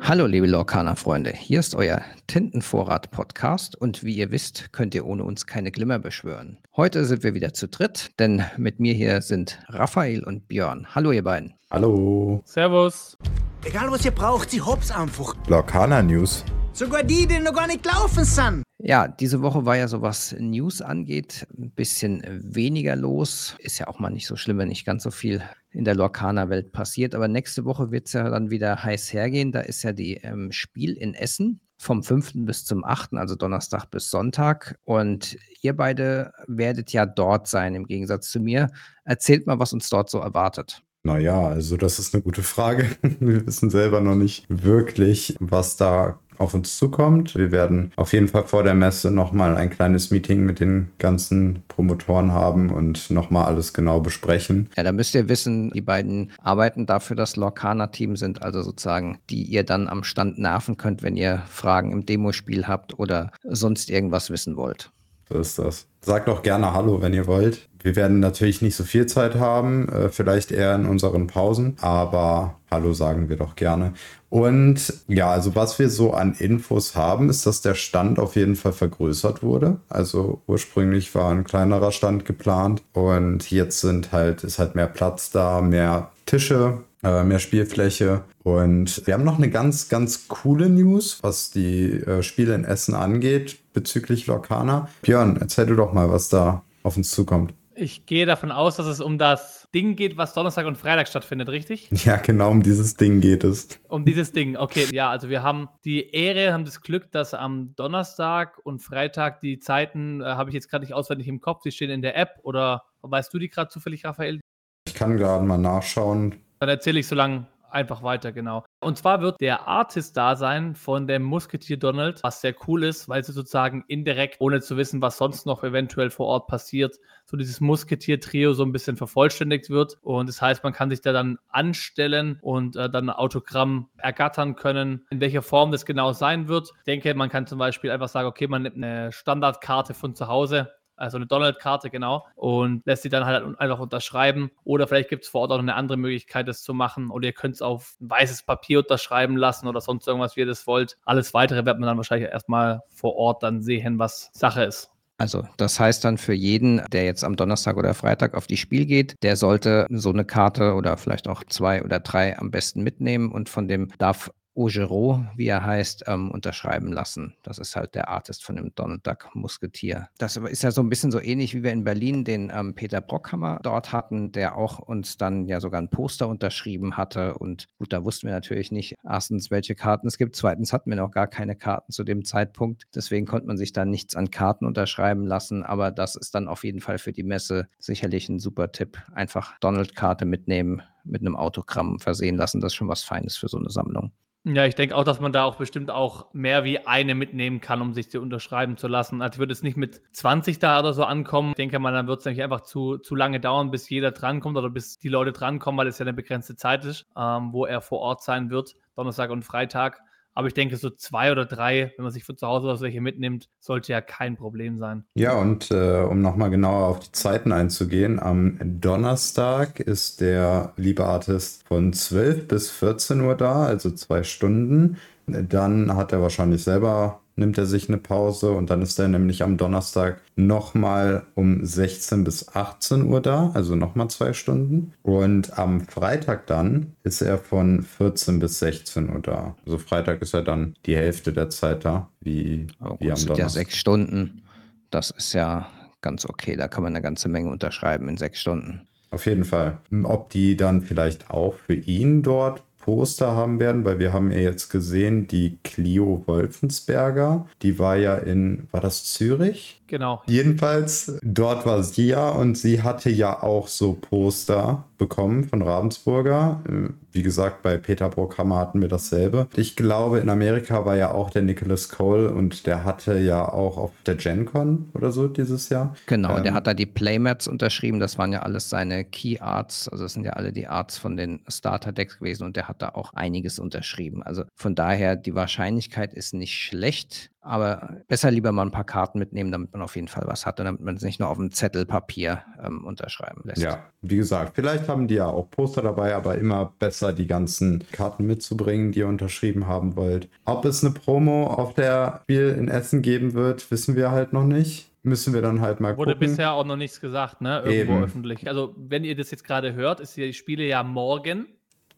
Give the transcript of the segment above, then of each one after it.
Hallo liebe Lorcaner-Freunde, hier ist euer Tintenvorrat-Podcast und wie ihr wisst, könnt ihr ohne uns keine Glimmer beschwören. Heute sind wir wieder zu dritt, denn mit mir hier sind Raphael und Björn. Hallo ihr beiden. Hallo. Servus. Egal was ihr braucht, sie hops einfach. Lorcaner News. Sogar die, die noch gar nicht gelaufen sind. Ja, diese Woche war ja so was News angeht, ein bisschen weniger los. Ist ja auch mal nicht so schlimm, wenn nicht ganz so viel in der Lorcaner-Welt passiert. Aber nächste Woche wird es ja dann wieder heiß hergehen. Da ist ja die ähm, Spiel in Essen vom 5. bis zum 8., also Donnerstag bis Sonntag. Und ihr beide werdet ja dort sein, im Gegensatz zu mir. Erzählt mal, was uns dort so erwartet. Naja, also das ist eine gute Frage. Wir wissen selber noch nicht wirklich, was da auf uns zukommt. Wir werden auf jeden Fall vor der Messe nochmal ein kleines Meeting mit den ganzen Promotoren haben und nochmal alles genau besprechen. Ja, da müsst ihr wissen, die beiden arbeiten dafür das Lorcaner-Team, sind also sozusagen, die ihr dann am Stand nerven könnt, wenn ihr Fragen im Demospiel habt oder sonst irgendwas wissen wollt. So ist das. Sagt doch gerne Hallo, wenn ihr wollt. Wir werden natürlich nicht so viel Zeit haben, äh, vielleicht eher in unseren Pausen, aber Hallo sagen wir doch gerne. Und ja, also was wir so an Infos haben, ist, dass der Stand auf jeden Fall vergrößert wurde. Also ursprünglich war ein kleinerer Stand geplant und jetzt sind halt, ist halt mehr Platz da, mehr Tische, äh, mehr Spielfläche. Und wir haben noch eine ganz, ganz coole News, was die äh, Spiele in Essen angeht, bezüglich Lorcana. Björn, erzähl du doch mal, was da auf uns zukommt. Ich gehe davon aus, dass es um das Ding geht, was Donnerstag und Freitag stattfindet, richtig? Ja, genau um dieses Ding geht es. Um dieses Ding, okay. Ja, also wir haben die Ehre, haben das Glück, dass am Donnerstag und Freitag die Zeiten, äh, habe ich jetzt gerade nicht auswendig im Kopf, die stehen in der App oder weißt du die gerade zufällig, Raphael? Ich kann gerade mal nachschauen. Dann erzähle ich so lange einfach weiter, genau. Und zwar wird der Artist da sein von dem Musketier Donald, was sehr cool ist, weil sie sozusagen indirekt, ohne zu wissen, was sonst noch eventuell vor Ort passiert, so dieses Musketier-Trio so ein bisschen vervollständigt wird. Und das heißt, man kann sich da dann anstellen und äh, dann ein Autogramm ergattern können, in welcher Form das genau sein wird. Ich denke, man kann zum Beispiel einfach sagen, okay, man nimmt eine Standardkarte von zu Hause, also eine Donald-Karte, genau, und lässt sie dann halt einfach unterschreiben. Oder vielleicht gibt es vor Ort auch noch eine andere Möglichkeit, das zu machen. Oder ihr könnt es auf weißes Papier unterschreiben lassen oder sonst irgendwas, wie ihr das wollt. Alles weitere wird man dann wahrscheinlich erstmal vor Ort dann sehen, was Sache ist. Also das heißt dann für jeden, der jetzt am Donnerstag oder Freitag auf die Spiel geht, der sollte so eine Karte oder vielleicht auch zwei oder drei am besten mitnehmen und von dem darf Augereau, wie er heißt, ähm, unterschreiben lassen. Das ist halt der Artist von dem Donald Duck Musketier. Das ist ja so ein bisschen so ähnlich, wie wir in Berlin den ähm, Peter Brockhammer dort hatten, der auch uns dann ja sogar ein Poster unterschrieben hatte. Und gut, da wussten wir natürlich nicht, erstens, welche Karten es gibt. Zweitens hatten wir noch gar keine Karten zu dem Zeitpunkt. Deswegen konnte man sich da nichts an Karten unterschreiben lassen. Aber das ist dann auf jeden Fall für die Messe sicherlich ein super Tipp. Einfach Donald-Karte mitnehmen, mit einem Autogramm versehen lassen. Das ist schon was Feines für so eine Sammlung. Ja, ich denke auch, dass man da auch bestimmt auch mehr wie eine mitnehmen kann, um sich die unterschreiben zu lassen. Also ich würde es nicht mit 20 da oder so ankommen. Ich denke mal, dann wird es nämlich einfach zu, zu lange dauern, bis jeder drankommt oder bis die Leute drankommen, weil es ja eine begrenzte Zeit ist, ähm, wo er vor Ort sein wird, Donnerstag und Freitag. Aber ich denke, so zwei oder drei, wenn man sich von zu Hause aus welche mitnimmt, sollte ja kein Problem sein. Ja, und äh, um nochmal genauer auf die Zeiten einzugehen, am Donnerstag ist der liebe Artist von 12 bis 14 Uhr da, also zwei Stunden. Dann hat er wahrscheinlich selber nimmt er sich eine Pause und dann ist er nämlich am Donnerstag nochmal um 16 bis 18 Uhr da, also nochmal zwei Stunden. Und am Freitag dann ist er von 14 bis 16 Uhr da. Also Freitag ist er dann die Hälfte der Zeit da, wie, Oh, wie am Donnerstag. ja sechs Stunden. Das ist ja ganz okay. Da kann man eine ganze Menge unterschreiben in sechs Stunden. Auf jeden Fall. Ob die dann vielleicht auch für ihn dort Poster haben werden, weil wir haben ja jetzt gesehen, die Clio Wolfensberger, die war ja in, war das Zürich? Genau. Jedenfalls, dort war sie ja und sie hatte ja auch so Poster bekommen von Ravensburger. Äh, Wie gesagt, bei Peter Brockhammer hatten wir dasselbe. Ich glaube, in Amerika war ja auch der Nicholas Cole und der hatte ja auch auf der GenCon oder so dieses Jahr. Genau, der Ähm, hat da die Playmats unterschrieben. Das waren ja alles seine Key Arts. Also das sind ja alle die Arts von den Starter-Decks gewesen und der hat da auch einiges unterschrieben. Also von daher, die Wahrscheinlichkeit ist nicht schlecht. Aber besser lieber mal ein paar Karten mitnehmen, damit man auf jeden Fall was hat und damit man es nicht nur auf einem Zettel Papier ähm, unterschreiben lässt. Ja, wie gesagt, vielleicht haben die ja auch Poster dabei, aber immer besser die ganzen Karten mitzubringen, die ihr unterschrieben haben wollt. Ob es eine Promo auf der Spiel in Essen geben wird, wissen wir halt noch nicht müssen wir dann halt mal Wurde gucken. bisher auch noch nichts gesagt, ne? Irgendwo Eben. öffentlich. Also, wenn ihr das jetzt gerade hört, ist die Spiele ja morgen.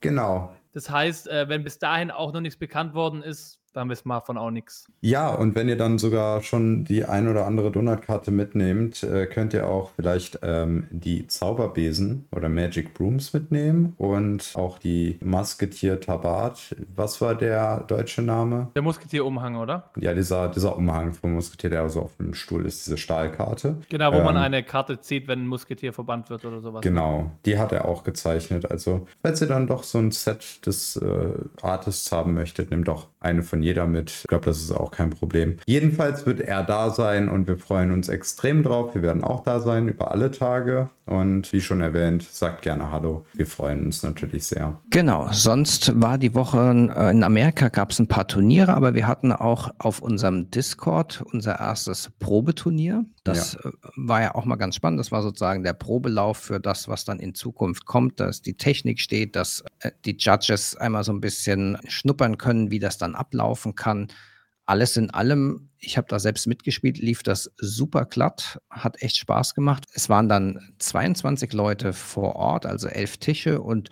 Genau. Das heißt, äh, wenn bis dahin auch noch nichts bekannt worden ist, dann wissen wir von auch nichts. Ja, und wenn ihr dann sogar schon die ein oder andere Donutkarte mitnehmt, äh, könnt ihr auch vielleicht ähm, die Zauberbesen oder Magic Brooms mitnehmen und auch die Musketier Tabat. Was war der deutsche Name? Der Musketier-Umhang, oder? Ja, dieser, dieser Umhang vom Musketier, der so auf dem Stuhl ist, diese Stahlkarte. Genau, wo ähm, man eine Karte zieht, wenn ein Musketier verbannt wird oder sowas. Genau, die hat er auch gezeichnet. Also, falls ihr dann doch so ein Set des äh, Artists haben möchtet, nehmt doch eine von jeder mit. Ich glaube, das ist auch kein Problem. Jedenfalls wird er da sein und wir freuen uns extrem drauf. Wir werden auch da sein über alle Tage. Und wie schon erwähnt, sagt gerne Hallo. Wir freuen uns natürlich sehr. Genau, sonst war die Woche äh, in Amerika gab es ein paar Turniere, aber wir hatten auch auf unserem Discord unser erstes Probeturnier. Das ja. Äh, war ja auch mal ganz spannend. Das war sozusagen der Probelauf für das, was dann in Zukunft kommt, dass die Technik steht, dass äh, die Judges einmal so ein bisschen schnuppern können, wie das dann ablaufen kann alles in allem, ich habe da selbst mitgespielt, lief das super glatt, hat echt Spaß gemacht. Es waren dann 22 Leute vor Ort, also elf Tische und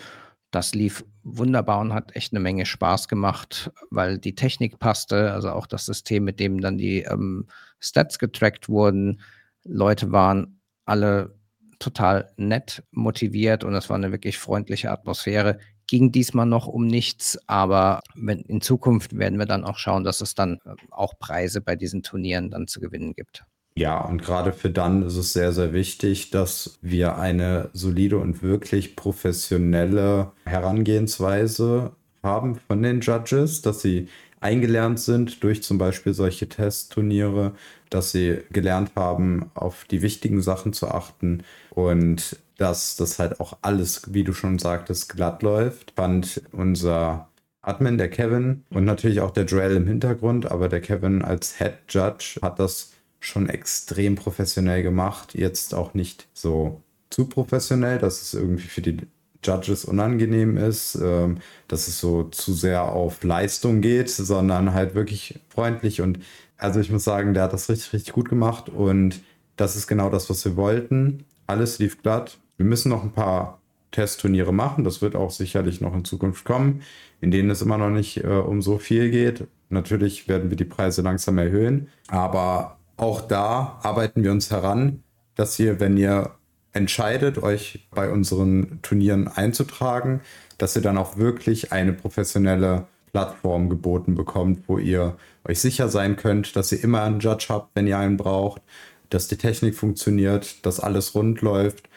das lief wunderbar und hat echt eine Menge Spaß gemacht, weil die Technik passte, also auch das System, mit dem dann die ähm, Stats getrackt wurden. Leute waren alle total nett motiviert und es war eine wirklich freundliche Atmosphäre ging diesmal noch um nichts, aber in Zukunft werden wir dann auch schauen, dass es dann äh, auch Preise bei diesen Turnieren dann zu gewinnen gibt. Ja, und gerade für dann ist es sehr, sehr wichtig, dass wir eine solide und wirklich professionelle Herangehensweise haben von den Judges, dass sie eingelernt sind durch zum Beispiel solche Testturniere, dass sie gelernt haben, auf die wichtigen Sachen zu achten und dass das halt auch alles, wie du schon sagtest, glatt läuft, fand unser Admin, der Kevin und natürlich auch der Joel im Hintergrund, aber der Kevin als Head Judge hat das schon extrem professionell gemacht. Jetzt auch nicht so zu professionell, dass es irgendwie für die Judges unangenehm ist, ähm, dass es so zu sehr auf Leistung geht, sondern halt wirklich freundlich und also ich muss sagen, der hat das richtig, richtig gut gemacht und das ist genau das, was wir wollten. Alles lief glatt. Wir müssen noch ein paar Testturniere machen. Das wird auch sicherlich noch in Zukunft kommen, in denen es immer noch nicht äh, um so viel geht. Natürlich werden wir die Preise langsam erhöhen, aber auch da arbeiten wir uns heran, dass ihr, wenn ihr entscheidet, euch bei unseren Turnieren einzutragen, dass ihr dann auch wirklich eine professionelle Plattform geboten bekommt, wo ihr euch sicher sein könnt, dass ihr immer einen Judge habt, wenn ihr einen braucht, dass die Technik funktioniert, dass alles rund läuft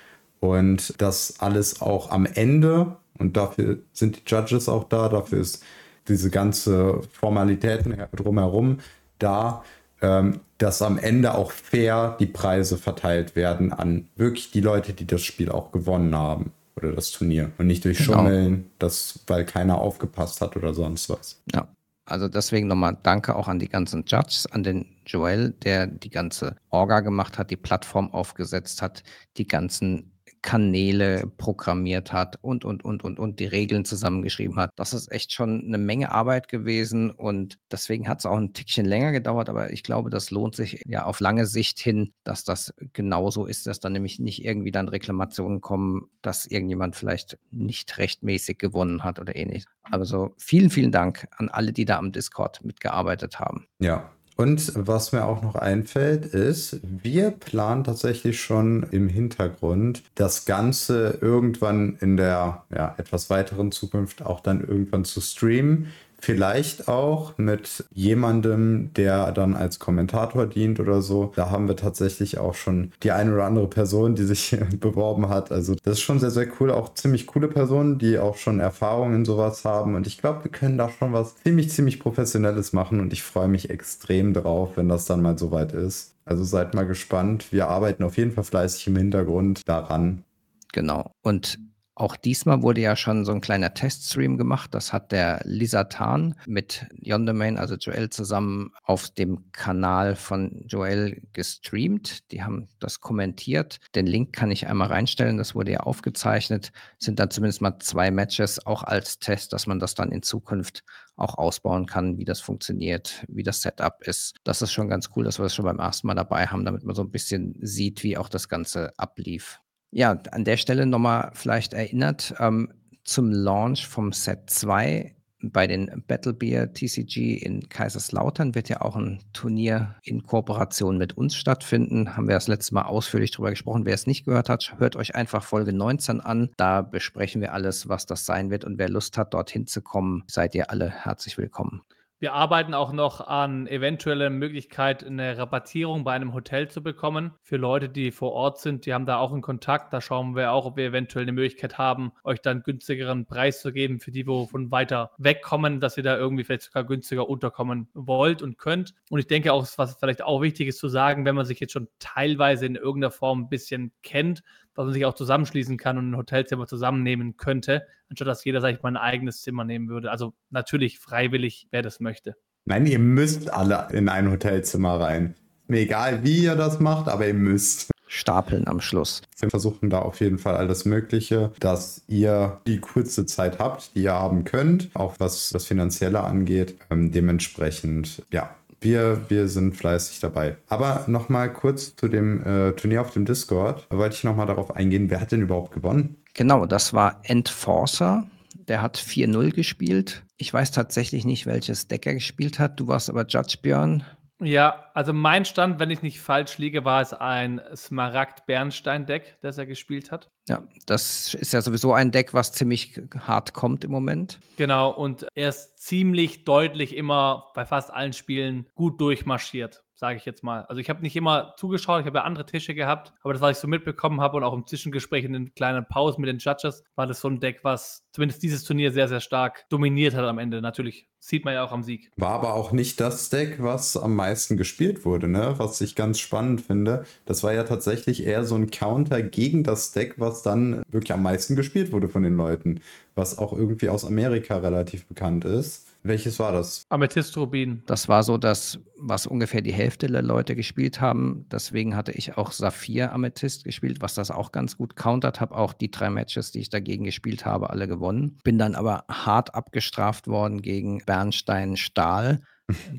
und dass alles auch am Ende, und dafür sind die Judges auch da, dafür ist diese ganze Formalitäten drumherum da, dass am Ende auch fair die Preise verteilt werden an wirklich die Leute, die das Spiel auch gewonnen haben oder das Turnier und nicht durch genau. Schummeln, das, weil keiner aufgepasst hat oder sonst was. Ja. Also deswegen nochmal Danke auch an die ganzen Judges, an den Joel, der die ganze Orga gemacht hat, die Plattform aufgesetzt hat, die ganzen Kanäle programmiert hat und, und, und, und, und die Regeln zusammengeschrieben hat. Das ist echt schon eine Menge Arbeit gewesen und deswegen hat es auch ein Tickchen länger gedauert, aber ich glaube, das lohnt sich ja auf lange Sicht hin, dass das genauso ist, dass dann nämlich nicht irgendwie dann Reklamationen kommen, dass irgendjemand vielleicht nicht rechtmäßig gewonnen hat oder ähnliches. Also vielen, vielen Dank an alle, die da am Discord mitgearbeitet haben. Ja, und was mir auch noch einfällt, ist, wir planen tatsächlich schon im Hintergrund das Ganze irgendwann in der ja, etwas weiteren Zukunft auch dann irgendwann zu streamen. Vielleicht auch mit jemandem, der dann als Kommentator dient oder so. Da haben wir tatsächlich auch schon die eine oder andere Person, die sich beworben hat. Also das ist schon sehr, sehr cool. Auch ziemlich coole Personen, die auch schon Erfahrung in sowas haben. Und ich glaube, wir können da schon was ziemlich, ziemlich Professionelles machen. Und ich freue mich extrem drauf, wenn das dann mal soweit ist. Also seid mal gespannt. Wir arbeiten auf jeden Fall fleißig im Hintergrund daran. Genau. Und Auch diesmal wurde ja schon so ein kleiner Teststream gemacht. Das hat der Lisatan mit Yondomain, also Joel, zusammen auf dem Kanal von Joel gestreamt. Die haben das kommentiert. Den Link kann ich einmal reinstellen. Das wurde ja aufgezeichnet. Sind dann zumindest mal zwei Matches auch als Test, dass man das dann in Zukunft auch ausbauen kann, wie das funktioniert, wie das Setup ist. Das ist schon ganz cool, dass wir das schon beim ersten Mal dabei haben, damit man so ein bisschen sieht, wie auch das Ganze ablief. Ja, an der Stelle nochmal vielleicht erinnert, ähm, zum Launch vom Set 2 bei den Battlebeer TCG in Kaiserslautern wird ja auch ein Turnier in Kooperation mit uns stattfinden. Haben wir das letzte Mal ausführlich darüber gesprochen. Wer es nicht gehört hat, hört euch einfach Folge 19 an. Da besprechen wir alles, was das sein wird. Und wer Lust hat, dorthin zu kommen, seid ihr alle herzlich willkommen. Wir arbeiten auch noch an eventueller Möglichkeit, eine Rabattierung bei einem Hotel zu bekommen. Für Leute, die vor Ort sind, die haben da auch einen Kontakt. Da schauen wir auch, ob wir eventuell eine Möglichkeit haben, euch dann günstigeren Preis zu geben für die, wo von weiter wegkommen, dass ihr da irgendwie vielleicht sogar günstiger unterkommen wollt und könnt. Und ich denke auch, was vielleicht auch wichtig ist zu sagen, wenn man sich jetzt schon teilweise in irgendeiner Form ein bisschen kennt, dass man sich auch zusammenschließen kann und ein Hotelzimmer zusammennehmen könnte, anstatt dass jeder, sag ich mal, ein eigenes Zimmer nehmen würde. Also natürlich freiwillig, wer das möchte. Nein, ihr müsst alle in ein Hotelzimmer rein. Mir egal, wie ihr das macht, aber ihr müsst. Stapeln am Schluss. Wir versuchen da auf jeden Fall alles Mögliche, dass ihr die kurze Zeit habt, die ihr haben könnt, auch was das Finanzielle angeht. Ähm, dementsprechend, ja, wir, wir sind fleißig dabei. Aber nochmal kurz zu dem äh, Turnier auf dem Discord. Da wollte ich nochmal darauf eingehen, wer hat denn überhaupt gewonnen? Genau, das war Enforcer. Der hat 4-0 gespielt. Ich weiß tatsächlich nicht, welches Deck er gespielt hat. Du warst aber Judge Björn. Ja, also mein Stand, wenn ich nicht falsch liege, war es ein Smaragd-Bernstein-Deck, das er gespielt hat. Ja, das ist ja sowieso ein Deck, was ziemlich hart kommt im Moment. Genau, und er ist ziemlich deutlich immer bei fast allen Spielen gut durchmarschiert sage ich jetzt mal. Also ich habe nicht immer zugeschaut, ich habe ja andere Tische gehabt, aber das, was ich so mitbekommen habe und auch im Zwischengespräch in den kleinen Pausen mit den Judges, war das so ein Deck, was zumindest dieses Turnier sehr, sehr stark dominiert hat am Ende. Natürlich sieht man ja auch am Sieg. War aber auch nicht das Deck, was am meisten gespielt wurde, ne? Was ich ganz spannend finde. Das war ja tatsächlich eher so ein Counter gegen das Deck, was dann wirklich am meisten gespielt wurde von den Leuten. Was auch irgendwie aus Amerika relativ bekannt ist. Welches war das? Amethyst Rubin. Das war so das, was ungefähr die Hälfte der Leute gespielt haben. Deswegen hatte ich auch Saphir Amethyst gespielt, was das auch ganz gut countert. Habe auch die drei Matches, die ich dagegen gespielt habe, alle gewonnen. Bin dann aber hart abgestraft worden gegen Bernstein Stahl.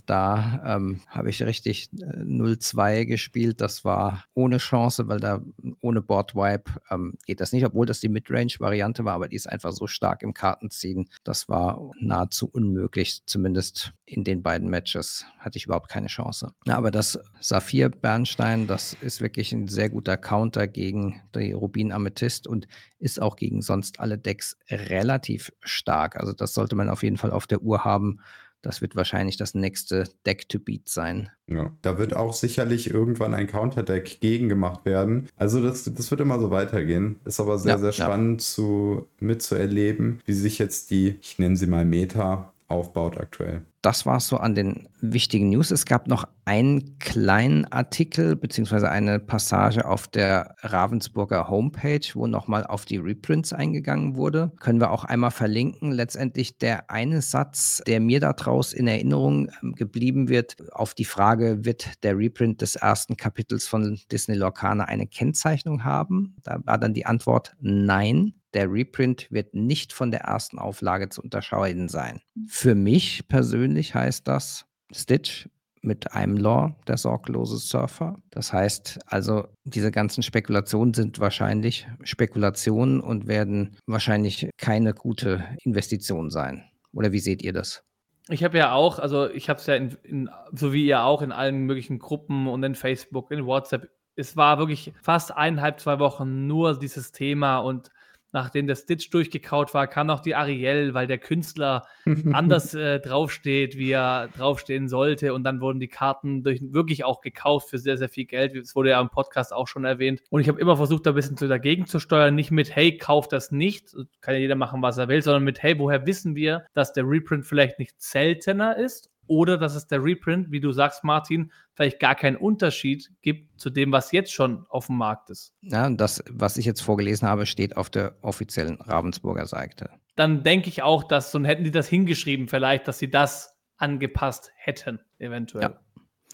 Da ähm, habe ich richtig äh, 0-2 gespielt. Das war ohne Chance, weil da ohne Boardwipe ähm, geht das nicht, obwohl das die Midrange-Variante war, aber die ist einfach so stark im Kartenziehen. Das war nahezu unmöglich, zumindest in den beiden Matches hatte ich überhaupt keine Chance. Ja, aber das Saphir Bernstein, das ist wirklich ein sehr guter Counter gegen die Rubin Amethyst und ist auch gegen sonst alle Decks relativ stark. Also das sollte man auf jeden Fall auf der Uhr haben das wird wahrscheinlich das nächste Deck to beat sein. Ja, da wird auch sicherlich irgendwann ein Counterdeck gegen gemacht werden. Also das, das wird immer so weitergehen. Ist aber sehr, ja, sehr spannend ja. zu, mitzuerleben, wie sich jetzt die, ich nenne sie mal Meta, aufbaut aktuell. Das war es so an den wichtigen News. Es gab noch einen kleinen Artikel beziehungsweise eine Passage auf der Ravensburger Homepage, wo nochmal auf die Reprints eingegangen wurde. Können wir auch einmal verlinken. Letztendlich der eine Satz, der mir daraus in Erinnerung ähm, geblieben wird, auf die Frage, wird der Reprint des ersten Kapitels von Disney Lorcaner eine Kennzeichnung haben? Da war dann die Antwort nein der Reprint wird nicht von der ersten Auflage zu unterscheiden sein. Für mich persönlich heißt das Stitch mit einem Law, der sorglose Surfer. Das heißt also, diese ganzen Spekulationen sind wahrscheinlich Spekulationen und werden wahrscheinlich keine gute Investition sein. Oder wie seht ihr das? Ich habe ja auch, also ich habe es ja in, in, so wie ihr auch in allen möglichen Gruppen und in Facebook, in WhatsApp. Es war wirklich fast eineinhalb, zwei Wochen nur dieses Thema und nachdem der Stitch durchgekaut war, kam noch die Ariel, weil der Künstler anders äh, draufsteht, wie er draufstehen sollte. Und dann wurden die Karten durch, wirklich auch gekauft für sehr, sehr viel Geld. Das wurde ja im Podcast auch schon erwähnt. Und ich habe immer versucht, da ein bisschen zu dagegen zu steuern. Nicht mit, hey, kauf das nicht. Kann ja jeder machen, was er will, sondern mit, hey, woher wissen wir, dass der Reprint vielleicht nicht seltener ist? Oder dass es der Reprint, wie du sagst, Martin, vielleicht gar keinen Unterschied gibt zu dem, was jetzt schon auf dem Markt ist. Ja, das, was ich jetzt vorgelesen habe, steht auf der offiziellen Ravensburger Seite. Dann denke ich auch, dass, so hätten die das hingeschrieben, vielleicht, dass sie das angepasst hätten, eventuell. Ja.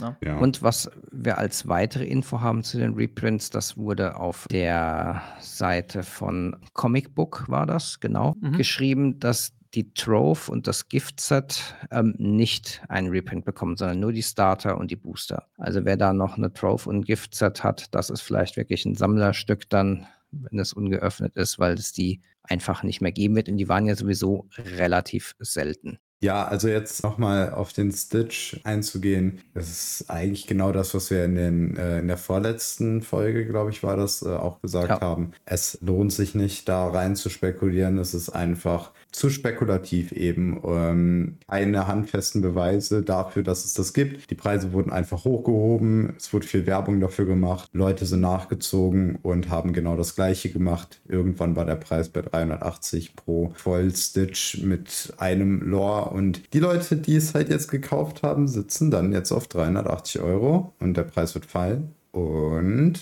Ja. Ja. Und was wir als weitere Info haben zu den Reprints, das wurde auf der Seite von Comic Book, war das, genau, mhm. geschrieben, dass die Trove und das Gift-Set ähm, nicht einen Reprint bekommen, sondern nur die Starter und die Booster. Also wer da noch eine Trove und ein Gift-Set hat, das ist vielleicht wirklich ein Sammlerstück dann, wenn es ungeöffnet ist, weil es die einfach nicht mehr geben wird. Und die waren ja sowieso relativ selten. Ja, also jetzt nochmal auf den Stitch einzugehen. Das ist eigentlich genau das, was wir in, den, äh, in der vorletzten Folge, glaube ich, war das, äh, auch gesagt ja. haben. Es lohnt sich nicht, da rein zu spekulieren. Es ist einfach zu spekulativ eben. Ähm, keine handfesten Beweise dafür, dass es das gibt. Die Preise wurden einfach hochgehoben. Es wurde viel Werbung dafür gemacht. Leute sind nachgezogen und haben genau das Gleiche gemacht. Irgendwann war der Preis bei 380 pro Vollstitch mit einem Lore. Und die Leute, die es halt jetzt gekauft haben, sitzen dann jetzt auf 380 Euro und der Preis wird fallen. Und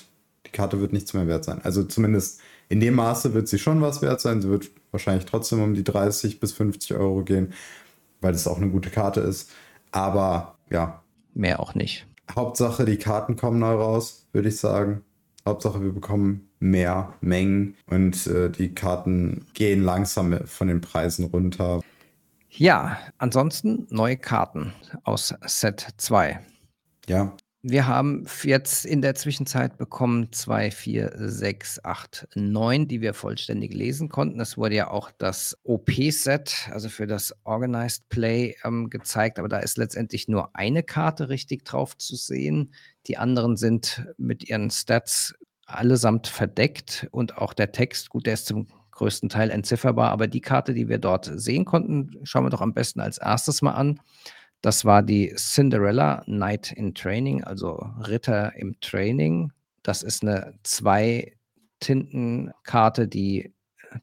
die Karte wird nichts mehr wert sein. Also zumindest in dem Maße wird sie schon was wert sein. Sie wird wahrscheinlich trotzdem um die 30 bis 50 Euro gehen, weil es auch eine gute Karte ist. Aber ja. Mehr auch nicht. Hauptsache, die Karten kommen neu raus, würde ich sagen. Hauptsache, wir bekommen mehr Mengen und äh, die Karten gehen langsam von den Preisen runter. Ja, ansonsten neue Karten aus Set 2. Ja, wir haben jetzt in der Zwischenzeit bekommen 2, 4, 6, 8, 9, die wir vollständig lesen konnten. Es wurde ja auch das OP-Set, also für das Organized Play, ähm, gezeigt, aber da ist letztendlich nur eine Karte richtig drauf zu sehen. Die anderen sind mit ihren Stats allesamt verdeckt und auch der Text, gut, der ist zum größten Teil entzifferbar, aber die Karte, die wir dort sehen konnten, schauen wir doch am besten als erstes mal an. Das war die Cinderella Knight in Training, also Ritter im Training. Das ist eine Zwei-Tinten-Karte, die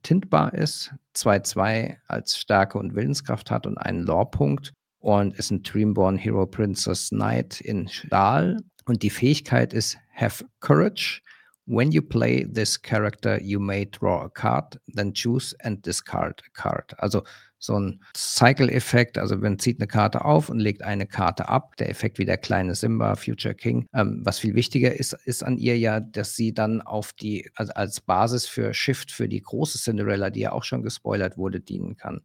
tintbar ist, 2-2 als Stärke und Willenskraft hat und einen Lore-Punkt und ist ein Dreamborn Hero Princess Knight in Stahl. Und die Fähigkeit ist Have Courage. When you play this character, you may draw a card, then choose and discard a card. Also so ein Cycle-Effekt. Also man zieht eine Karte auf und legt eine Karte ab. Der Effekt wie der kleine Simba, Future King. Ähm, was viel wichtiger ist, ist an ihr ja, dass sie dann auf die, also als Basis für Shift für die große Cinderella, die ja auch schon gespoilert wurde, dienen kann.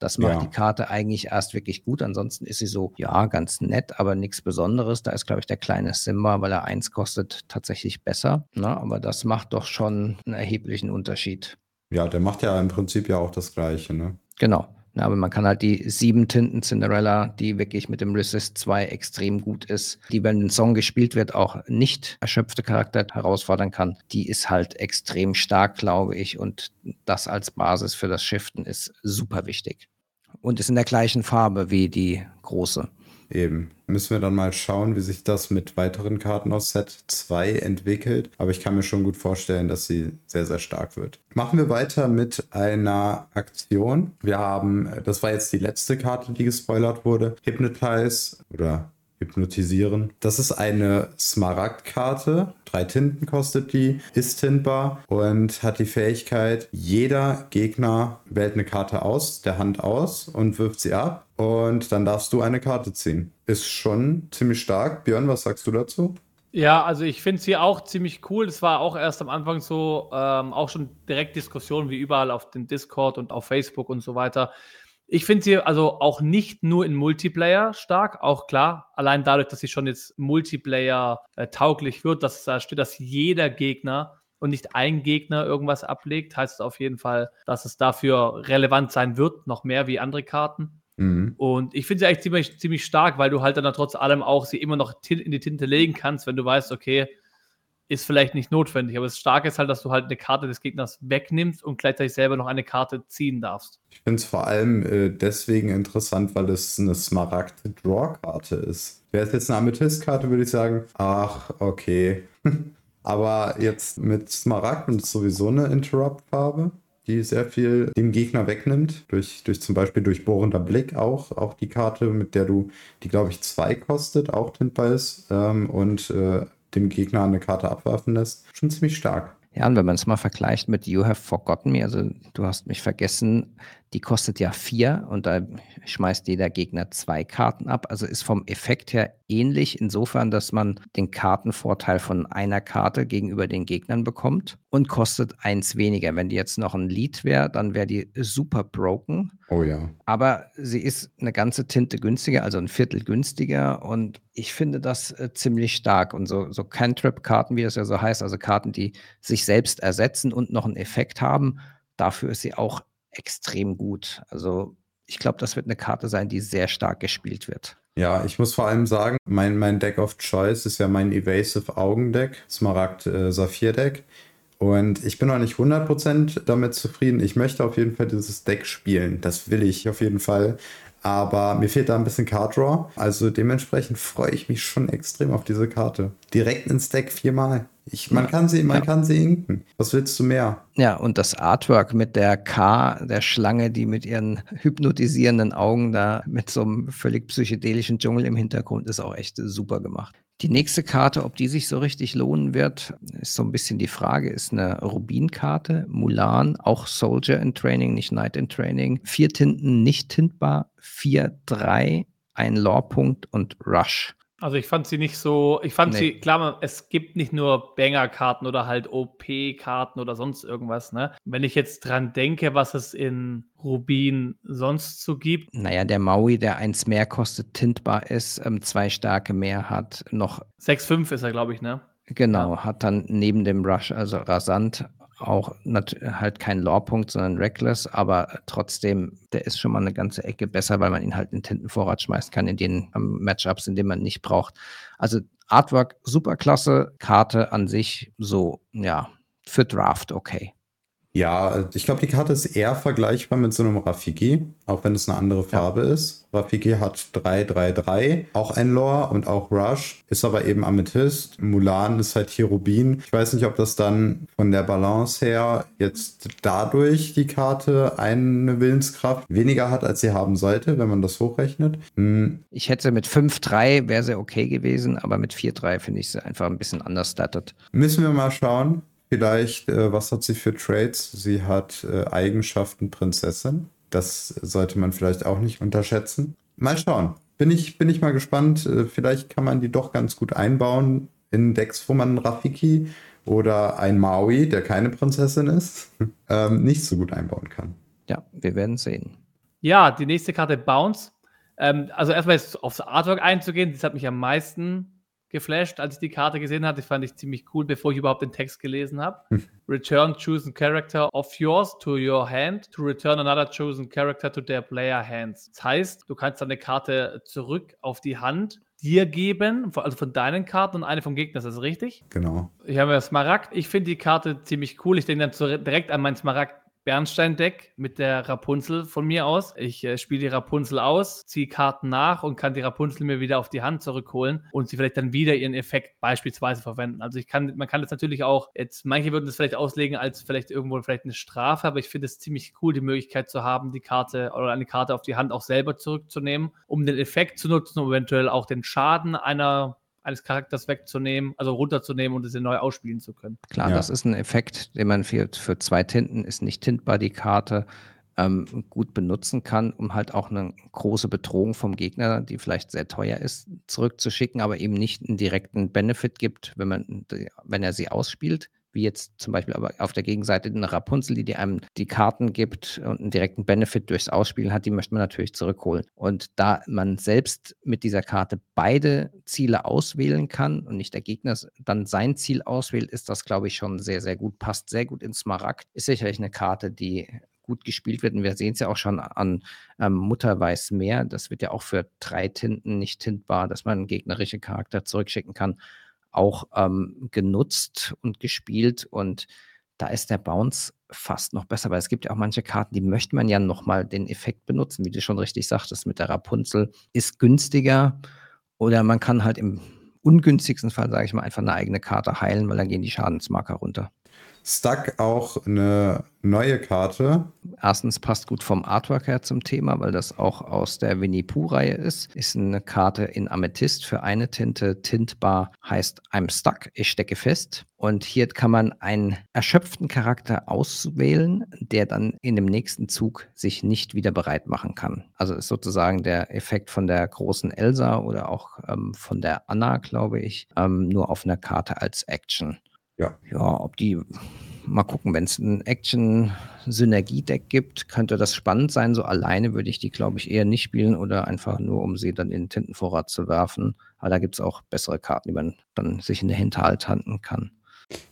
Das macht ja. die Karte eigentlich erst wirklich gut. Ansonsten ist sie so, ja, ganz nett, aber nichts Besonderes. Da ist, glaube ich, der kleine Simba, weil er eins kostet, tatsächlich besser. Na, ne? aber das macht doch schon einen erheblichen Unterschied. Ja, der macht ja im Prinzip ja auch das Gleiche, ne? Genau. Ja, aber man kann halt die sieben Tinten Cinderella, die wirklich mit dem Resist 2 extrem gut ist, die, wenn ein Song gespielt wird, auch nicht erschöpfte Charakter herausfordern kann, die ist halt extrem stark, glaube ich. Und das als Basis für das Shiften ist super wichtig. Und ist in der gleichen Farbe wie die große. Eben. Müssen wir dann mal schauen, wie sich das mit weiteren Karten aus Set 2 entwickelt. Aber ich kann mir schon gut vorstellen, dass sie sehr, sehr stark wird. Machen wir weiter mit einer Aktion. Wir haben, das war jetzt die letzte Karte, die gespoilert wurde. Hypnotize oder hypnotisieren. Das ist eine Smaragdkarte. Drei Tinten kostet die, ist tintbar und hat die Fähigkeit, jeder Gegner wählt eine Karte aus, der Hand aus und wirft sie ab. Und dann darfst du eine Karte ziehen. Ist schon ziemlich stark. Björn, was sagst du dazu? Ja, also ich finde sie auch ziemlich cool. Das war auch erst am Anfang so, ähm, auch schon direkt Diskussionen wie überall auf dem Discord und auf Facebook und so weiter. Ich finde sie also auch nicht nur in Multiplayer stark, auch klar, allein dadurch, dass sie schon jetzt Multiplayer äh, tauglich wird, dass da steht, dass jeder Gegner und nicht ein Gegner irgendwas ablegt, heißt es auf jeden Fall, dass es dafür relevant sein wird, noch mehr wie andere Karten. Mhm. Und ich finde sie eigentlich ziemlich, ziemlich stark, weil du halt dann trotz allem auch sie immer noch in die Tinte legen kannst, wenn du weißt, okay, ist vielleicht nicht notwendig. Aber das Starke ist halt, dass du halt eine Karte des Gegners wegnimmst und gleichzeitig selber noch eine Karte ziehen darfst. Ich finde es vor allem äh, deswegen interessant, weil es eine Smaragd-Draw-Karte ist. Wäre es jetzt eine Amethyst-Karte, würde ich sagen, ach, okay. Aber jetzt mit Smaragd und sowieso eine Interrupt-Farbe, die sehr viel dem Gegner wegnimmt. Durch, durch zum Beispiel durchbohrender Blick auch. Auch die Karte, mit der du, die glaube ich zwei kostet, auch tintbar ist ähm, und äh, dem Gegner eine Karte abwerfen lässt. Schon ziemlich stark. Ja, und wenn man es mal vergleicht mit You Have Forgotten Me, also du hast mich vergessen, die kostet ja vier und da schmeißt jeder Gegner zwei Karten ab. Also ist vom Effekt her ähnlich, insofern, dass man den Kartenvorteil von einer Karte gegenüber den Gegnern bekommt und kostet eins weniger. Wenn die jetzt noch ein Lied wäre, dann wäre die super broken. Oh ja. Aber sie ist eine ganze Tinte günstiger, also ein Viertel günstiger und ich finde das äh, ziemlich stark. Und so, so Cantrip-Karten, wie das ja so heißt, also Karten, die sich selbst ersetzen und noch einen Effekt haben, dafür ist sie auch extrem gut. Also ich glaube, das wird eine Karte sein, die sehr stark gespielt wird. Ja, ich muss vor allem sagen, mein, mein Deck of Choice ist ja mein Evasive Augendeck, Smaragd äh, Saphir Deck. Und ich bin noch nicht 100% damit zufrieden. Ich möchte auf jeden Fall dieses Deck spielen. Das will ich auf jeden Fall. Aber mir fehlt da ein bisschen Card Draw. Also dementsprechend freue ich mich schon extrem auf diese Karte. Direkt ins Deck viermal. Ich, man kann sie, man ja. kann sie inken. Was willst du mehr? Ja, und das Artwork mit der K, der Schlange, die mit ihren hypnotisierenden Augen da mit so einem völlig psychedelischen Dschungel im Hintergrund ist auch echt super gemacht. Die nächste Karte, ob die sich so richtig lohnen wird, ist so ein bisschen die Frage, ist eine Rubin-Karte, Mulan, auch Soldier in Training, nicht Knight in Training. Vier Tinten nicht tintbar, vier, drei, ein Lore-Punkt und Rush. Also ich fand sie nicht so, ich fand nee. sie, klar, es gibt nicht nur Banger-Karten oder halt OP-Karten oder sonst irgendwas, ne? Wenn ich jetzt dran denke, was es in Rubin sonst so gibt. Naja, der Maui, der eins mehr kostet, tintbar ist, ähm, zwei Stärke mehr hat, noch. 6,5 ist er, glaube ich, ne? Genau, ja. hat dann neben dem Rush, also rasant, auch halt kein Lore-Punkt, sondern Reckless, aber trotzdem, der ist schon mal eine ganze Ecke besser, weil man ihn halt in Tintenvorrat schmeißen kann, in den um, Matchups, in denen man nicht braucht. Also Artwork super klasse, Karte an sich so, ja, für Draft okay. Ja, ich glaube, die Karte ist eher vergleichbar mit so einem Rafiki, auch wenn es eine andere Farbe ja. ist. Rafiki hat 333, auch ein Lore und auch Rush, ist aber eben Amethyst. Mulan ist halt hier Rubin. Ich weiß nicht, ob das dann von der Balance her jetzt dadurch die Karte eine Willenskraft weniger hat, als sie haben sollte, wenn man das hochrechnet. Hm. Ich hätte mit 5-3 wäre sie okay gewesen, aber mit 4-3 finde ich sie einfach ein bisschen understatted. Müssen wir mal schauen. Vielleicht, äh, was hat sie für Traits? Sie hat äh, Eigenschaften Prinzessin. Das sollte man vielleicht auch nicht unterschätzen. Mal schauen. Bin ich, bin ich mal gespannt. Äh, vielleicht kann man die doch ganz gut einbauen in Decks, wo man Rafiki oder ein Maui, der keine Prinzessin ist, ähm, nicht so gut einbauen kann. Ja, wir werden sehen. Ja, die nächste Karte Bounce. Ähm, also erstmal jetzt aufs Artwork einzugehen, das hat mich am meisten geflasht, als ich die Karte gesehen hatte. Fand ich ziemlich cool, bevor ich überhaupt den Text gelesen habe. Hm. Return chosen character of yours to your hand to return another chosen character to their player hands. Das heißt, du kannst deine Karte zurück auf die Hand dir geben, also von deinen Karten und eine vom Gegner, ist das richtig? Genau. Ich habe ja Smaragd. Ich finde die Karte ziemlich cool. Ich denke dann direkt an meinen Smaragd Bernstein-Deck mit der Rapunzel von mir aus. Ich äh, spiele die Rapunzel aus, ziehe Karten nach und kann die Rapunzel mir wieder auf die Hand zurückholen und sie vielleicht dann wieder ihren Effekt beispielsweise verwenden. Also ich kann, man kann das natürlich auch, jetzt, manche würden das vielleicht auslegen als vielleicht irgendwo vielleicht eine Strafe, aber ich finde es ziemlich cool, die Möglichkeit zu haben, die Karte oder eine Karte auf die Hand auch selber zurückzunehmen, um den Effekt zu nutzen, um eventuell auch den Schaden einer eines Charakters wegzunehmen, also runterzunehmen und es neu ausspielen zu können. Klar, ja. das ist ein Effekt, den man für, für zwei Tinten ist nicht tintbar, die Karte ähm, gut benutzen kann, um halt auch eine große Bedrohung vom Gegner, die vielleicht sehr teuer ist, zurückzuschicken, aber eben nicht einen direkten Benefit gibt, wenn man, wenn er sie ausspielt wie jetzt zum Beispiel aber auf der Gegenseite eine Rapunzel, die dir einem die Karten gibt und einen direkten Benefit durchs Ausspielen hat, die möchte man natürlich zurückholen. Und da man selbst mit dieser Karte beide Ziele auswählen kann und nicht der Gegner dann sein Ziel auswählt, ist das, glaube ich, schon sehr, sehr gut, passt sehr gut ins Smaragd. Ist sicherlich eine Karte, die gut gespielt wird. Und wir sehen es ja auch schon an ähm, Mutter weiß mehr. Das wird ja auch für drei Tinten nicht tintbar, dass man gegnerische Charakter zurückschicken kann auch ähm, genutzt und gespielt und da ist der Bounce fast noch besser, weil es gibt ja auch manche Karten, die möchte man ja nochmal den Effekt benutzen, wie du schon richtig sagtest, mit der Rapunzel ist günstiger oder man kann halt im ungünstigsten Fall, sage ich mal, einfach eine eigene Karte heilen, weil dann gehen die Schadensmarker runter. Stuck auch eine neue Karte. Erstens passt gut vom Artwork her zum Thema, weil das auch aus der Winnie Pooh-Reihe ist. Ist eine Karte in Amethyst für eine Tinte. Tintbar heißt I'm stuck, ich stecke fest. Und hier kann man einen erschöpften Charakter auswählen, der dann in dem nächsten Zug sich nicht wieder bereit machen kann. Also ist sozusagen der Effekt von der großen Elsa oder auch ähm, von der Anna, glaube ich, ähm, nur auf einer Karte als Action. Ja. Ja, ob die mal gucken, wenn es ein Action-Synergie-Deck gibt, könnte das spannend sein. So alleine würde ich die, glaube ich, eher nicht spielen oder einfach nur, um sie dann in den Tintenvorrat zu werfen. Aber da gibt es auch bessere Karten, die man dann sich in der Hinterhalt handeln kann.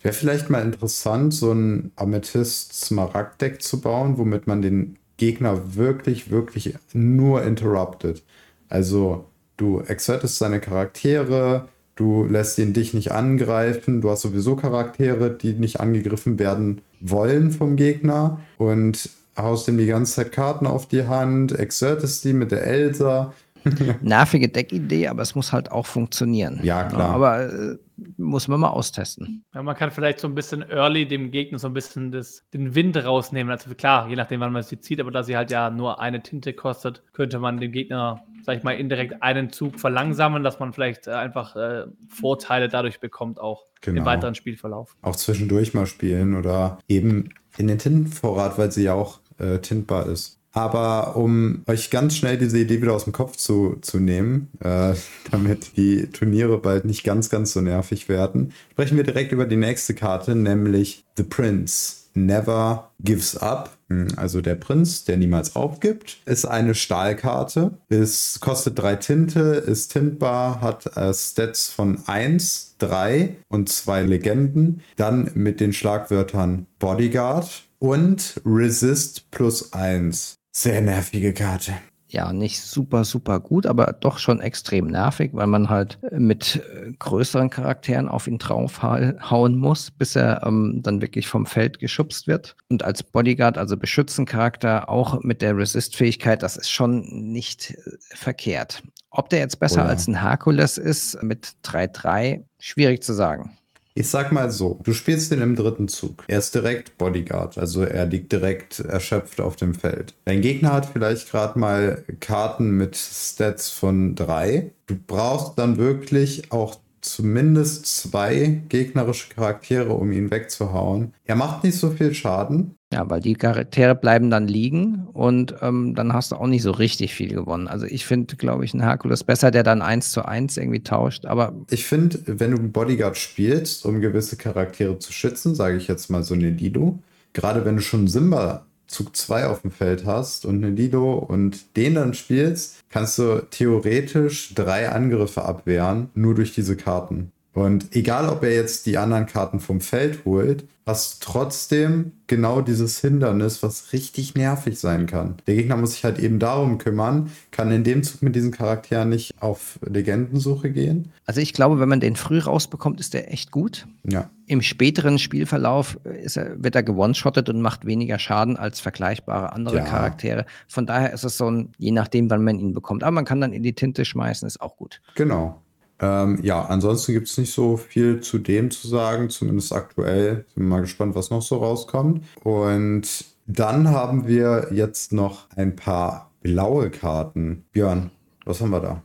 Wäre vielleicht mal interessant, so ein Amethyst-Smaragd-Deck zu bauen, womit man den Gegner wirklich, wirklich nur interruptet. Also du exertest seine Charaktere, Du lässt ihn dich nicht angreifen. Du hast sowieso Charaktere, die nicht angegriffen werden wollen vom Gegner. Und haust ihm die ganze Zeit Karten auf die Hand, exertest die mit der Elsa. Nervige Deckidee, aber es muss halt auch funktionieren. Ja, klar. aber äh, muss man mal austesten. Ja, man kann vielleicht so ein bisschen early dem Gegner so ein bisschen das, den Wind rausnehmen. Also klar, je nachdem, wann man sie zieht, aber da sie halt ja nur eine Tinte kostet, könnte man dem Gegner sag ich mal, indirekt einen Zug verlangsamen, dass man vielleicht äh, einfach äh, Vorteile dadurch bekommt, auch genau. im weiteren Spielverlauf. Auch zwischendurch mal spielen oder eben in den Tintenvorrat, weil sie ja auch äh, tintbar ist. Aber um euch ganz schnell diese Idee wieder aus dem Kopf zu, zu nehmen, äh, damit die Turniere bald nicht ganz, ganz so nervig werden, sprechen wir direkt über die nächste Karte, nämlich The Prince. Never Gives Up, hm, also der Prinz, der niemals aufgibt, ist eine Stahlkarte. Es kostet drei Tinte, ist tintbar, hat äh, Stats von 1, 3 und zwei Legenden. Dann mit den Schlagwörtern Bodyguard und Resist plus 1. Sehr nervige Karte ja, nicht super, super gut, aber doch schon extrem nervig, weil man halt äh, mit äh, größeren Charakteren auf ihn draufhauen muss, bis er ähm, dann wirklich vom Feld geschubst wird. Und als Bodyguard, also Beschützencharakter, auch mit der Resist-Fähigkeit, das ist schon nicht äh, verkehrt. Ob der jetzt besser oh ja. als ein Herkules ist mit 3-3, schwierig zu sagen. Ich sag mal so, du spielst den im dritten Zug. Er ist direkt Bodyguard, also er liegt direkt erschöpft auf dem Feld. Dein Gegner hat vielleicht gerade mal Karten mit Stats von drei. Du brauchst dann wirklich auch zumindest zwei gegnerische Charaktere, um ihn wegzuhauen. Er macht nicht so viel Schaden. Ja, weil die Charaktere bleiben dann liegen und ähm, dann hast du auch nicht so richtig viel gewonnen. Also ich finde, glaube ich, ein Herkules besser, der dann eins zu eins irgendwie tauscht. Aber ich finde, wenn du einen Bodyguard spielst, um gewisse Charaktere zu schützen, sage ich jetzt mal so eine Dido, gerade wenn du schon Simba Zug 2 auf dem Feld hast und eine Lido und den dann spielst, kannst du theoretisch drei Angriffe abwehren, nur durch diese Karten. Und egal, ob er jetzt die anderen Karten vom Feld holt, hast trotzdem genau dieses Hindernis, was richtig nervig sein kann. Der Gegner muss sich halt eben darum kümmern, kann in dem Zug mit diesen Charakteren nicht auf Legendensuche gehen. Also ich glaube, wenn man den früh rausbekommt, ist der echt gut. Ja. Im späteren Spielverlauf er, wird er gewone-shottet und macht weniger Schaden als vergleichbare andere ja. Charaktere. Von daher ist es so ein, je nachdem, wann man ihn bekommt. Aber man kann dann in die Tinte schmeißen, ist auch gut. Genau. Ähm, ja, ansonsten gibt es nicht so viel zu dem zu sagen, zumindest aktuell. Bin mal gespannt, was noch so rauskommt. Und dann haben wir jetzt noch ein paar blaue Karten. Björn, was haben wir da?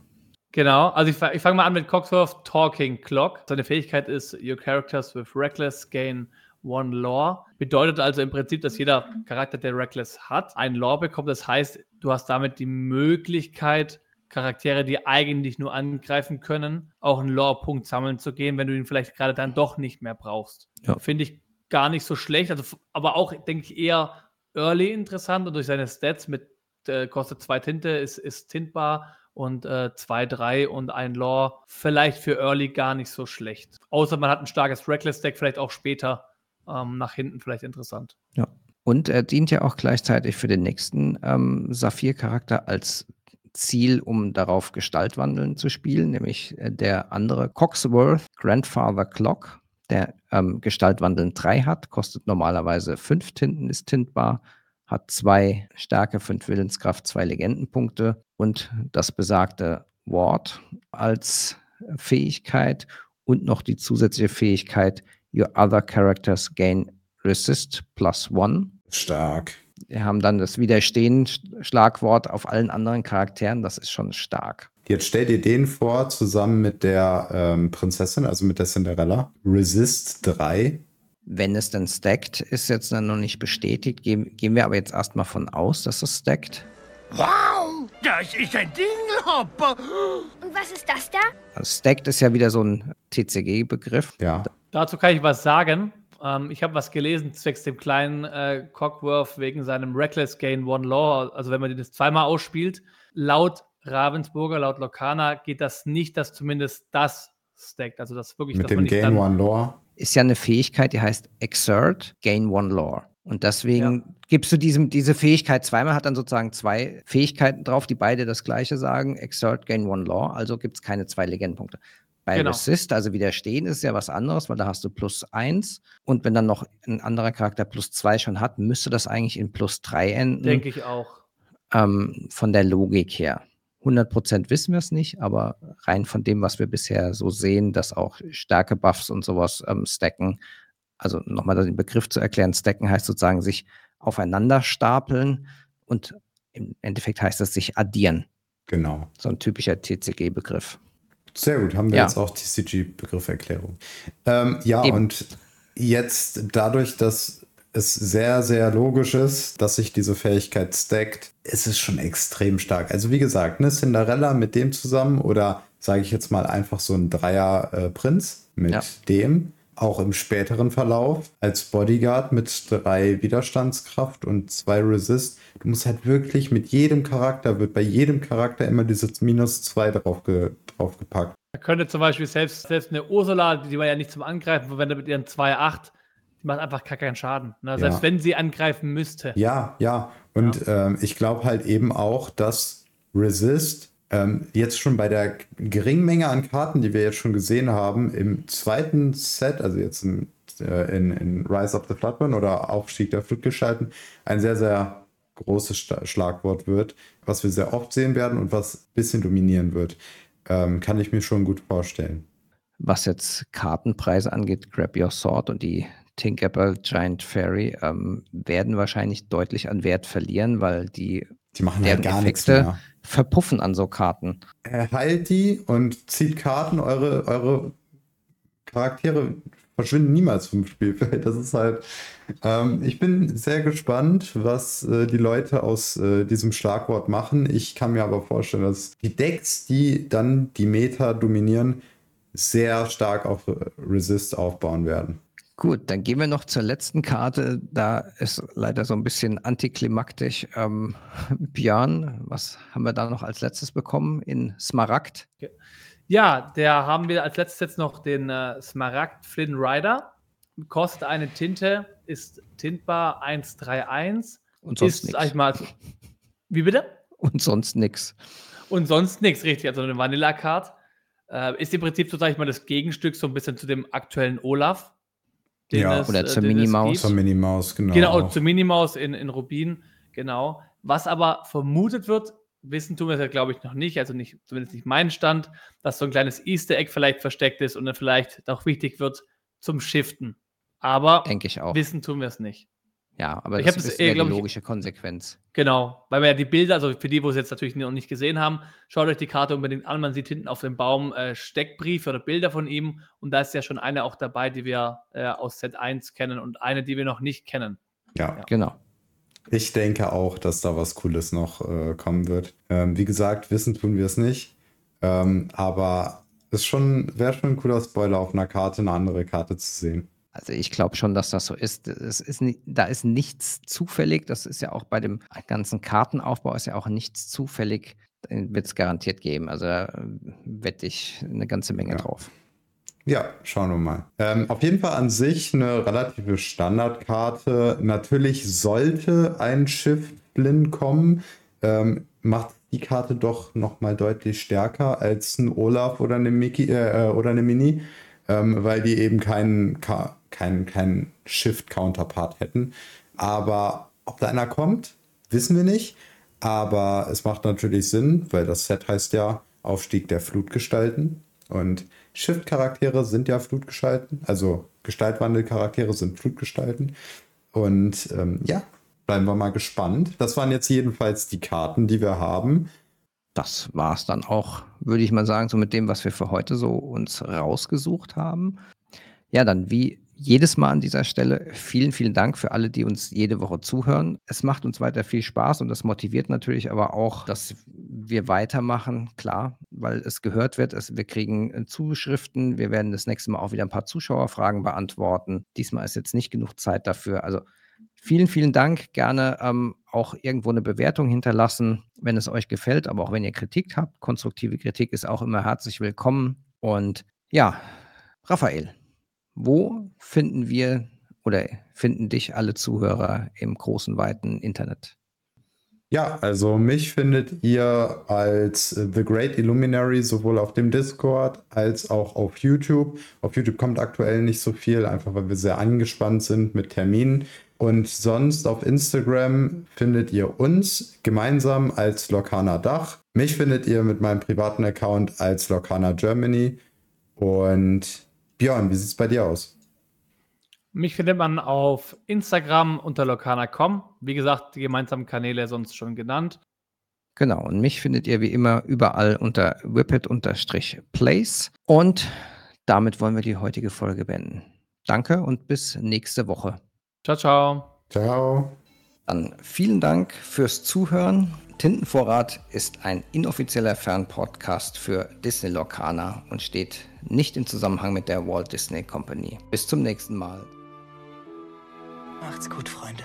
Genau, also ich, ich fange mal an mit Coxworth Talking Clock. Seine Fähigkeit ist Your characters with Reckless gain one Lore. Bedeutet also im Prinzip, dass jeder Charakter, der Reckless hat, einen Lore bekommt. Das heißt, du hast damit die Möglichkeit, Charaktere, die eigentlich nur angreifen können, auch einen Lore-Punkt sammeln zu gehen, wenn du ihn vielleicht gerade dann doch nicht mehr brauchst. Ja. Finde ich gar nicht so schlecht, also, aber auch, denke ich, eher early interessant und durch seine Stats mit äh, kostet zwei Tinte, ist, ist tintbar und äh, zwei, drei und ein Lore vielleicht für Early gar nicht so schlecht. Außer man hat ein starkes Reckless-Deck, vielleicht auch später ähm, nach hinten vielleicht interessant. Ja. Und er dient ja auch gleichzeitig für den nächsten ähm, Saphir-Charakter als Ziel, um darauf Gestaltwandeln zu spielen, nämlich äh, der andere Coxworth Grandfather Clock, der ähm, Gestaltwandeln 3 hat, kostet normalerweise 5 Tinten, ist tintbar, hat 2 Stärke, 5 Willenskraft, 2 Legendenpunkte und das besagte Ward als Fähigkeit und noch die zusätzliche Fähigkeit, Your other characters gain Resist plus One. Stark. Wir haben dann das Widerstehen-Schlagwort auf allen anderen Charakteren. Das ist schon stark. Jetzt stell dir den vor, zusammen mit der ähm, Prinzessin, also mit der Cinderella. Resist 3. Wenn es dann stackt, ist jetzt dann noch nicht bestätigt. Gehen, gehen wir aber jetzt erstmal von aus, dass es stackt. Wow, das ist ein Dingelhopper. Und was ist das da? Also stacked ist ja wieder so ein TCG-Begriff. Ja. Dazu kann ich was sagen. Ähm, ich habe was gelesen zwecks dem kleinen äh, Cockworth wegen seinem Reckless Gain One Law. Also wenn man das zweimal ausspielt, laut Ravensburger, laut Lokana geht das nicht, dass zumindest das stackt. Also das wirklich, Mit dass man dem nicht Gain dann, One Lore. Ist ja eine Fähigkeit, die heißt Exert, Gain One Lore. Und deswegen gibst du diesem, diese Fähigkeit zweimal, hat dann sozusagen zwei Fähigkeiten drauf, die beide das gleiche sagen, Exert, Gain One Lore, also gibt es keine zwei Legendenpunkte. Bei Genau. Resist, also Widerstehen, ist ja was anderes, weil da hast du plus eins. Und wenn dann noch ein anderer Charakter plus zwei schon hat, müsste das eigentlich in plus drei enden. denke ich auch. ähm, von der Logik her. 100% wissen wir es nicht, aber rein von dem, was wir bisher so sehen, dass auch Stärke-Buffs und sowas ähm, stacken. Also nochmal den Begriff zu erklären, stacken heißt sozusagen sich aufeinander stapeln und im Endeffekt heißt es sich addieren. Genau. So ein typischer TCG-Begriff. Sehr gut, haben wir Ja. jetzt auch TCG-Begrifferklärung. Ähm, ja, Eben. und jetzt dadurch, dass es sehr, sehr logisch ist, dass sich diese Fähigkeit stackt, ist es schon extrem stark. Also wie gesagt, ne, Cinderella mit dem zusammen oder sage ich jetzt mal einfach so ein Dreier-Prinz mit Ja. dem, auch im späteren Verlauf als Bodyguard mit drei Widerstandskraft und zwei Resist. Du musst halt wirklich mit jedem Charakter, wird bei jedem Charakter immer dieses Minus zwei draufge draufgepackt. Da könnte zum Beispiel selbst, selbst eine Ursula, die war ja nicht zum Angreifen verwendet mit ihren 2,8, die macht einfach gar keinen Schaden. Ne? Selbst Ja. wenn sie angreifen müsste. Ja, ja. Und Ähm, ich glaube halt eben auch, dass Resist ähm, jetzt schon bei der geringen Menge an Karten, die wir jetzt schon gesehen haben, im zweiten Set, also jetzt im, äh, in, in Rise of the Floodburn oder Aufstieg der Flutgestalten, ein sehr, sehr großes Sta- Schlagwort wird, was wir sehr oft sehen werden und was ein bisschen dominieren wird. Ähm, kann ich mir schon gut vorstellen. Was jetzt Kartenpreise angeht, Grab Your Sword und die Tinkerbell Giant Fairy ähm, werden wahrscheinlich deutlich an Wert verlieren, weil die Die machen deren halt gar nichts mehr. verpuffen an so Karten. Er heilt die und zieht Karten. Eure, eure Charaktere verschwinden niemals vom Spielfeld. Das ist halt. Ähm, ich bin sehr gespannt, was äh, die Leute aus äh, diesem Schlagwort machen. Ich kann mir aber vorstellen, dass die Decks, die dann die Meta dominieren, sehr stark auf äh, Resist aufbauen werden. Gut, dann gehen wir noch zur letzten Karte. Da ist leider so ein bisschen antiklimaktisch. Ähm, Björn, was haben wir da noch als letztes bekommen in Smaragd? Ja, der haben wir als letztes jetzt noch den äh, Smaragd Flynn Rider. Kostet eine Tinte, ist tintbar 131. Und sonst ist, nix. sag ich mal, wie bitte? Und sonst nichts. Und sonst nichts, richtig. Also eine Vanilla-Card. Äh, ist im Prinzip so, sag ich mal, das Gegenstück so ein bisschen zu dem aktuellen Olaf. den Ja. es, Oder äh, zur Minimaus. Zur Minimaus, genau. Genau, zur Minimaus in, in Rubin, genau. Was aber vermutet wird, wissen tun wir es ja, glaube ich, noch nicht, also nicht, zumindest nicht mein Stand, dass so ein kleines Easter Egg vielleicht versteckt ist und dann vielleicht auch wichtig wird zum Shiften. Aber Denke ich auch. wissen tun wir es nicht. Ja, aber Ich das ist eher, ja die glaub ich- logische Konsequenz. Genau, weil wir ja die Bilder, also für die, wo es jetzt natürlich noch nicht gesehen haben, schaut euch die Karte unbedingt an. Man sieht hinten auf dem Baum äh, Steckbriefe oder Bilder von ihm und da ist ja schon eine auch dabei, die wir äh, aus Set 1 kennen und eine, die wir noch nicht kennen. Ja. Genau. Ich denke auch, dass da was Cooles noch äh, kommen wird. Ähm, wie gesagt, wissen tun wir es nicht. Ähm, aber es schon, wäre schon ein cooler Spoiler, auf einer Karte eine andere Karte zu sehen. Also ich glaube schon, dass das so ist. Es ist da ist nichts zufällig. Das ist ja auch bei dem ganzen Kartenaufbau ist ja auch nichts zufällig. Wird es garantiert geben. Also da äh, wette ich eine ganze Menge Ja. drauf. Ja, schauen wir mal. Ähm, auf jeden Fall an sich eine relative Standardkarte. Natürlich sollte ein Schiff blind kommen, ähm, macht die Karte doch nochmal deutlich stärker als ein Olaf oder eine Mickey äh, äh, oder eine Mini, ähm, weil die eben keinen Ka- keinen keinen Shift-Counterpart hätten. Aber ob da einer kommt, wissen wir nicht. Aber es macht natürlich Sinn, weil das Set heißt ja Aufstieg der Flutgestalten. Und Shift-Charaktere sind ja Flutgestalten, also Gestaltwandelcharaktere sind Flutgestalten. Und ähm, ja, bleiben wir mal gespannt. Das waren jetzt jedenfalls die Karten, die wir haben. Das war es dann auch, würde ich mal sagen, so mit dem, was wir für heute so uns rausgesucht haben. Ja, dann wie jedes Mal an dieser Stelle vielen, vielen Dank für alle, die uns jede Woche zuhören. Es macht uns weiter viel Spaß und das motiviert natürlich aber auch, dass wir weitermachen, klar, weil es gehört wird. Es, wir kriegen äh, Zuschriften. Wir werden das nächste Mal auch wieder ein paar Zuschauerfragen beantworten. Diesmal ist jetzt nicht genug Zeit dafür. Also vielen, vielen Dank. Gerne ähm, auch irgendwo eine Bewertung hinterlassen, wenn es euch gefällt. Aber auch wenn ihr Kritik habt, konstruktive Kritik ist auch immer herzlich willkommen. Und ja, Raphael. Wo finden wir oder finden dich alle Zuhörer im großen, weiten Internet? Ja, also mich findet ihr als The Great Illuminary sowohl auf dem Discord als auch auf YouTube. Auf YouTube kommt aktuell nicht so viel, einfach weil wir sehr angespannt sind mit Terminen. Und sonst auf Instagram findet ihr uns gemeinsam als Lokana Dach. Mich findet ihr mit meinem privaten Account als Lokana Germany. Und Björn, wie sieht es bei dir aus? Mich findet man auf Instagram unter lokana.com. Wie gesagt, die gemeinsamen Kanäle sonst schon genannt. Genau, und mich findet ihr wie immer überall unter whippet-place. Und damit wollen wir die heutige Folge beenden. Danke und bis nächste Woche. Ciao, ciao. Ciao. Dann vielen Dank fürs Zuhören. Tintenvorrat ist ein inoffizieller Fernpodcast für Disney Lorcaner und steht nicht im Zusammenhang mit der Walt Disney Company. Bis zum nächsten Mal. Macht's gut, Freunde.